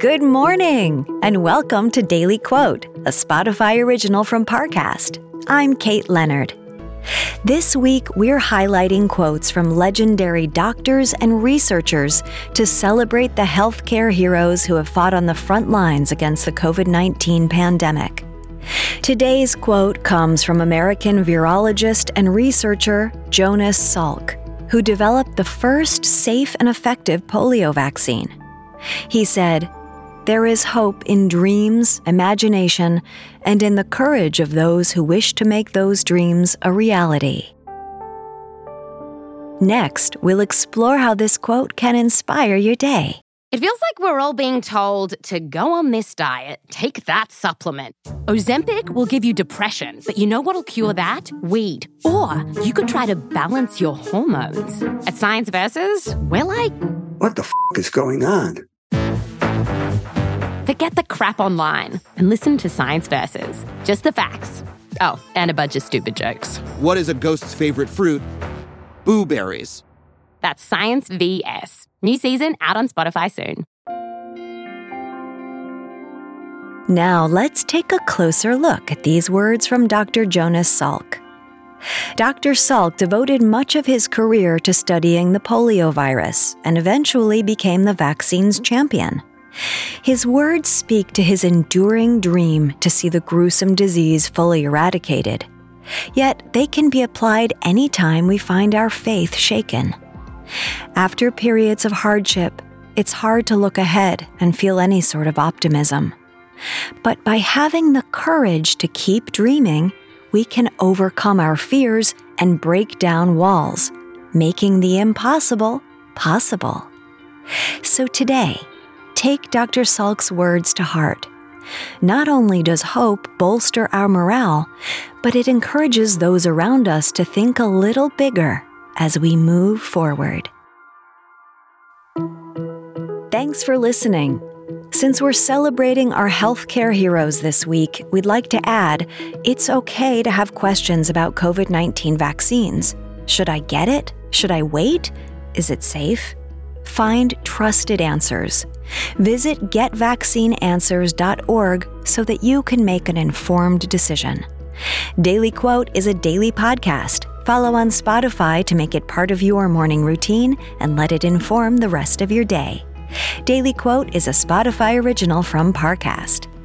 Good morning, and welcome to Daily Quote, a Spotify original from Parcast. I'm Kate Leonard. This week, we're highlighting quotes from legendary doctors and researchers to celebrate the healthcare heroes who have fought on the front lines against the COVID 19 pandemic. Today's quote comes from American virologist and researcher Jonas Salk, who developed the first safe and effective polio vaccine. He said, There is hope in dreams, imagination, and in the courage of those who wish to make those dreams a reality. Next, we'll explore how this quote can inspire your day. It feels like we're all being told to go on this diet, take that supplement. Ozempic will give you depression, but you know what'll cure that? Weed. Or you could try to balance your hormones. At Science Versus, we're like, what the f is going on? Forget the crap online and listen to Science Versus. Just the facts. Oh, and a bunch of stupid jokes. What is a ghost's favorite fruit? Blueberries. That's Science VS. New season out on Spotify soon. Now let's take a closer look at these words from Dr. Jonas Salk. Dr. Salk devoted much of his career to studying the polio virus and eventually became the vaccine's champion. His words speak to his enduring dream to see the gruesome disease fully eradicated. Yet they can be applied anytime we find our faith shaken. After periods of hardship, it's hard to look ahead and feel any sort of optimism. But by having the courage to keep dreaming, we can overcome our fears and break down walls, making the impossible possible. So today, take Dr. Salk's words to heart. Not only does hope bolster our morale, but it encourages those around us to think a little bigger as we move forward. Thanks for listening. Since we're celebrating our healthcare heroes this week, we'd like to add it's okay to have questions about COVID 19 vaccines. Should I get it? Should I wait? Is it safe? Find trusted answers. Visit getvaccineanswers.org so that you can make an informed decision. Daily Quote is a daily podcast. Follow on Spotify to make it part of your morning routine and let it inform the rest of your day. Daily Quote is a Spotify original from Parcast.